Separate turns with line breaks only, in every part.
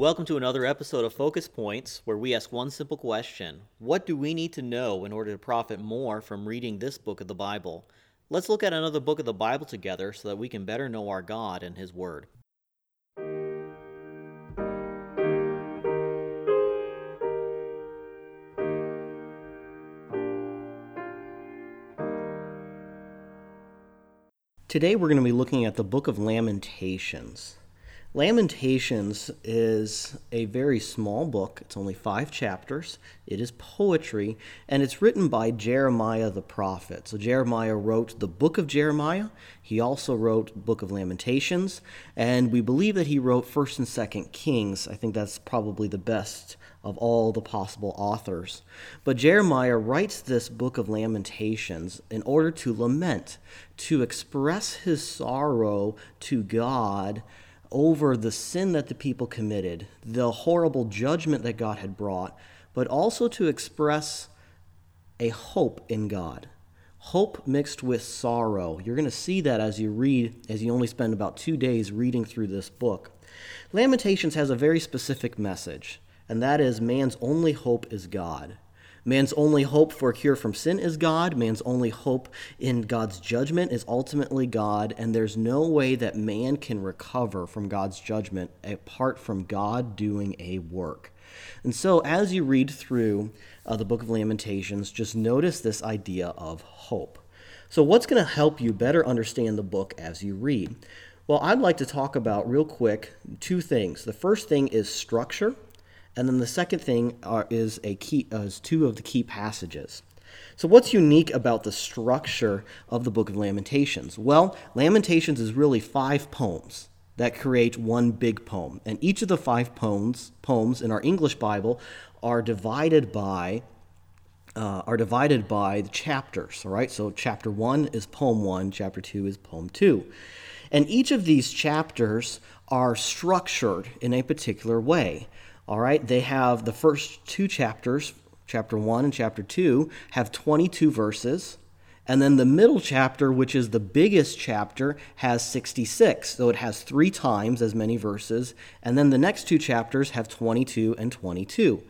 Welcome to another episode of Focus Points, where we ask one simple question What do we need to know in order to profit more from reading this book of the Bible? Let's look at another book of the Bible together so that we can better know our God and His Word. Today we're going to be looking at the book of Lamentations. Lamentations is a very small book. It's only five chapters. It is poetry, and it's written by Jeremiah the prophet. So Jeremiah wrote the book of Jeremiah. He also wrote Book of Lamentations, and we believe that he wrote First and Second Kings. I think that's probably the best of all the possible authors. But Jeremiah writes this book of Lamentations in order to lament, to express his sorrow to God over the sin that the people committed, the horrible judgment that God had brought, but also to express a hope in God. Hope mixed with sorrow. You're going to see that as you read, as you only spend about two days reading through this book. Lamentations has a very specific message, and that is man's only hope is God. Man's only hope for a cure from sin is God. Man's only hope in God's judgment is ultimately God. And there's no way that man can recover from God's judgment apart from God doing a work. And so, as you read through uh, the book of Lamentations, just notice this idea of hope. So, what's going to help you better understand the book as you read? Well, I'd like to talk about real quick two things. The first thing is structure, and then the second thing are, is a key uh, is two of the key passages. So what's unique about the structure of the book of Lamentations? Well, Lamentations is really five poems that create one big poem. And each of the five poems poems in our English Bible are divided by uh, are divided by the chapters. All right, so chapter one is poem one, chapter two is poem two, and each of these chapters are structured in a particular way. All right, they have the first two chapters, chapter 1 and chapter 2, have 22 verses. And then the middle chapter, which is the biggest chapter, has 66. So it has three times as many verses. And then the next two chapters have 22 and 22.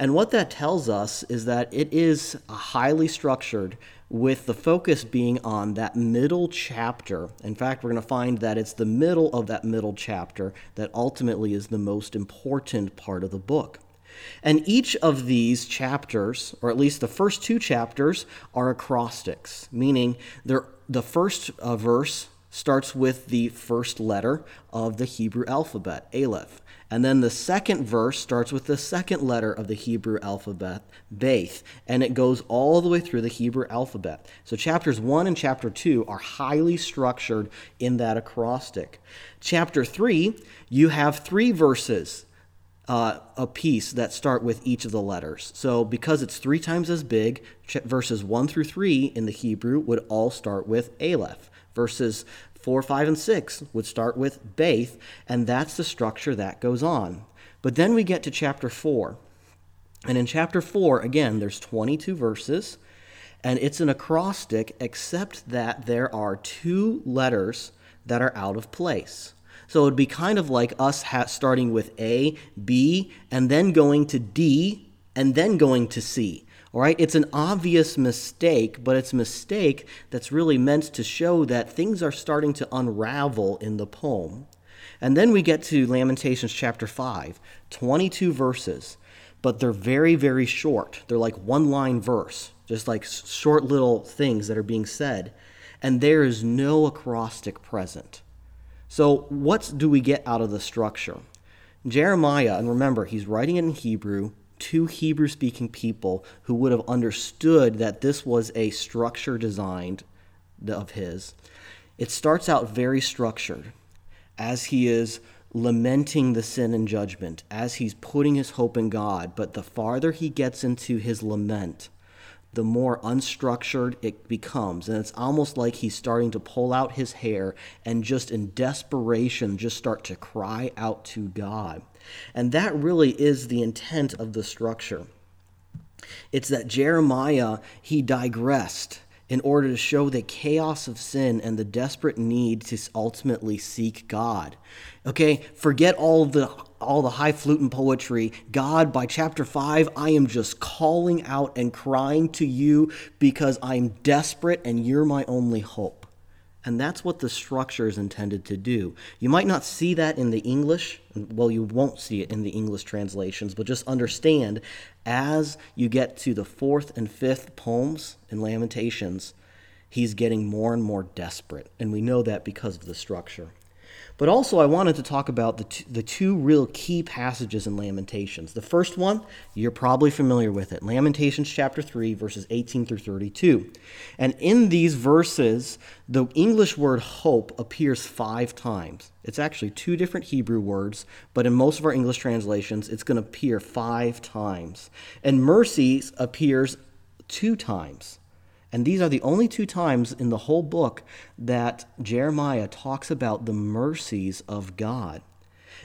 And what that tells us is that it is highly structured with the focus being on that middle chapter. In fact, we're going to find that it's the middle of that middle chapter that ultimately is the most important part of the book. And each of these chapters, or at least the first two chapters, are acrostics, meaning the first uh, verse starts with the first letter of the Hebrew alphabet, Aleph. And then the second verse starts with the second letter of the Hebrew alphabet, Beth, and it goes all the way through the Hebrew alphabet. So chapters 1 and chapter 2 are highly structured in that acrostic. Chapter 3, you have three verses uh, a piece that start with each of the letters. So because it's three times as big, verses 1 through 3 in the Hebrew would all start with Aleph. Verses 4, 5, and 6 would start with Beth, and that's the structure that goes on. But then we get to chapter 4. And in chapter 4, again, there's 22 verses, and it's an acrostic, except that there are two letters that are out of place. So it would be kind of like us ha- starting with A, B, and then going to D, and then going to C. All right, it's an obvious mistake, but it's a mistake that's really meant to show that things are starting to unravel in the poem. And then we get to Lamentations chapter 5, 22 verses, but they're very, very short. They're like one line verse, just like short little things that are being said. And there is no acrostic present. So, what do we get out of the structure? Jeremiah, and remember, he's writing it in Hebrew, to Hebrew speaking people who would have understood that this was a structure designed of his. It starts out very structured as he is lamenting the sin and judgment, as he's putting his hope in God. But the farther he gets into his lament, the more unstructured it becomes. And it's almost like he's starting to pull out his hair and just in desperation just start to cry out to God. And that really is the intent of the structure. It's that Jeremiah, he digressed in order to show the chaos of sin and the desperate need to ultimately seek God. Okay, forget all the all the highfalutin poetry. God, by chapter 5, I am just calling out and crying to you because I'm desperate and you're my only hope. And that's what the structure is intended to do. You might not see that in the English. Well, you won't see it in the English translations, but just understand as you get to the fourth and fifth poems in Lamentations, he's getting more and more desperate. And we know that because of the structure. But also, I wanted to talk about the, t- the two real key passages in Lamentations. The first one, you're probably familiar with it Lamentations chapter 3, verses 18 through 32. And in these verses, the English word hope appears five times. It's actually two different Hebrew words, but in most of our English translations, it's going to appear five times. And mercy appears two times. And these are the only two times in the whole book that Jeremiah talks about the mercies of God.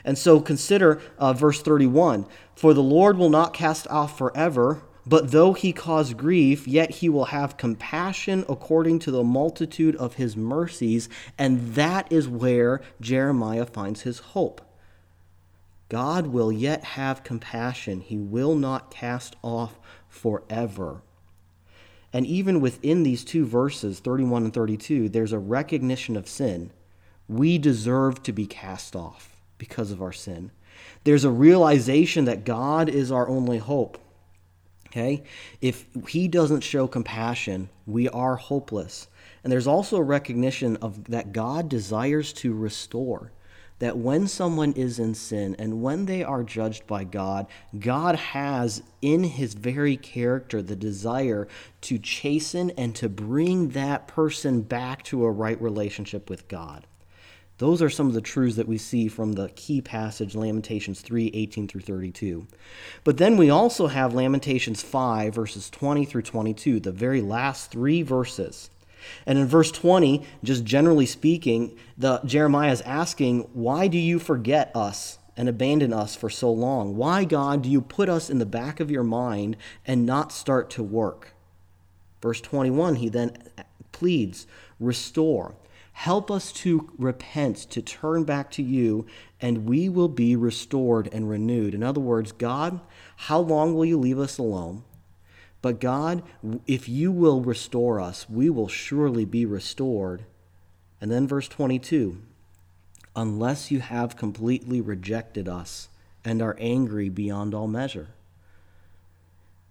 And so consider uh, verse 31 For the Lord will not cast off forever, but though he cause grief, yet he will have compassion according to the multitude of his mercies. And that is where Jeremiah finds his hope. God will yet have compassion, he will not cast off forever. And even within these two verses, 31 and 32, there's a recognition of sin. We deserve to be cast off because of our sin. There's a realization that God is our only hope. Okay? If he doesn't show compassion, we are hopeless. And there's also a recognition of that God desires to restore that when someone is in sin and when they are judged by God, God has in his very character the desire to chasten and to bring that person back to a right relationship with God. Those are some of the truths that we see from the key passage, Lamentations 3 18 through 32. But then we also have Lamentations 5, verses 20 through 22, the very last three verses. And in verse 20, just generally speaking, the Jeremiah is asking, "Why do you forget us and abandon us for so long? Why, God, do you put us in the back of your mind and not start to work?" Verse 21, he then pleads, "Restore. Help us to repent, to turn back to you, and we will be restored and renewed." In other words, God, how long will you leave us alone? But God, if you will restore us, we will surely be restored. And then verse 22 unless you have completely rejected us and are angry beyond all measure.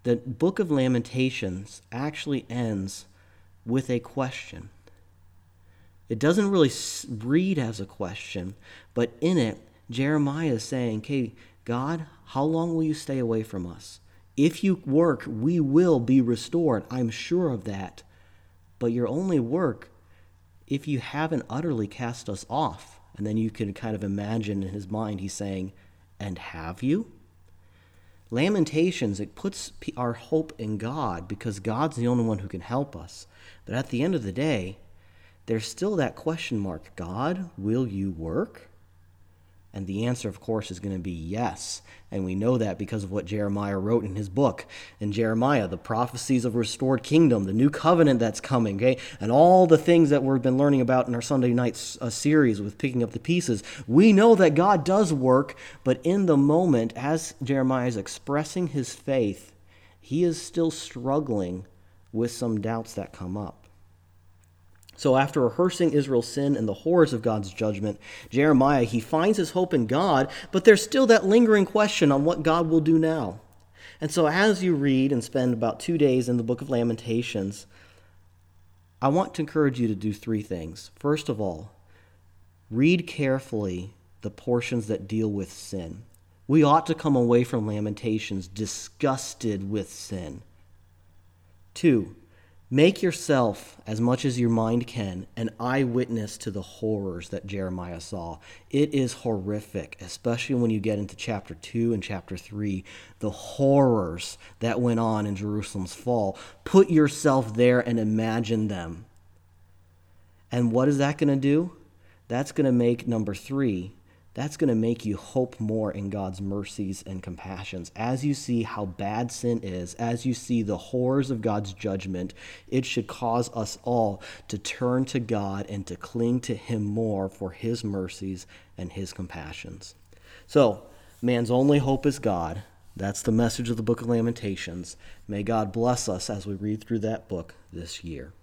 The book of Lamentations actually ends with a question. It doesn't really read as a question, but in it, Jeremiah is saying, Okay, God, how long will you stay away from us? If you work, we will be restored. I'm sure of that. But your only work if you haven't utterly cast us off. And then you can kind of imagine in his mind, he's saying, And have you? Lamentations, it puts our hope in God because God's the only one who can help us. But at the end of the day, there's still that question mark God, will you work? And the answer, of course, is going to be yes. And we know that because of what Jeremiah wrote in his book. In Jeremiah, the prophecies of restored kingdom, the new covenant that's coming, okay, and all the things that we've been learning about in our Sunday night uh, series with picking up the pieces. We know that God does work, but in the moment, as Jeremiah is expressing his faith, he is still struggling with some doubts that come up. So after rehearsing Israel's sin and the horrors of God's judgment, Jeremiah, he finds his hope in God, but there's still that lingering question on what God will do now. And so as you read and spend about 2 days in the book of Lamentations, I want to encourage you to do three things. First of all, read carefully the portions that deal with sin. We ought to come away from Lamentations disgusted with sin. Two, Make yourself, as much as your mind can, an eyewitness to the horrors that Jeremiah saw. It is horrific, especially when you get into chapter 2 and chapter 3, the horrors that went on in Jerusalem's fall. Put yourself there and imagine them. And what is that going to do? That's going to make number 3 that's going to make you hope more in God's mercies and compassions. As you see how bad sin is, as you see the horrors of God's judgment, it should cause us all to turn to God and to cling to Him more for His mercies and His compassions. So, man's only hope is God. That's the message of the book of Lamentations. May God bless us as we read through that book this year.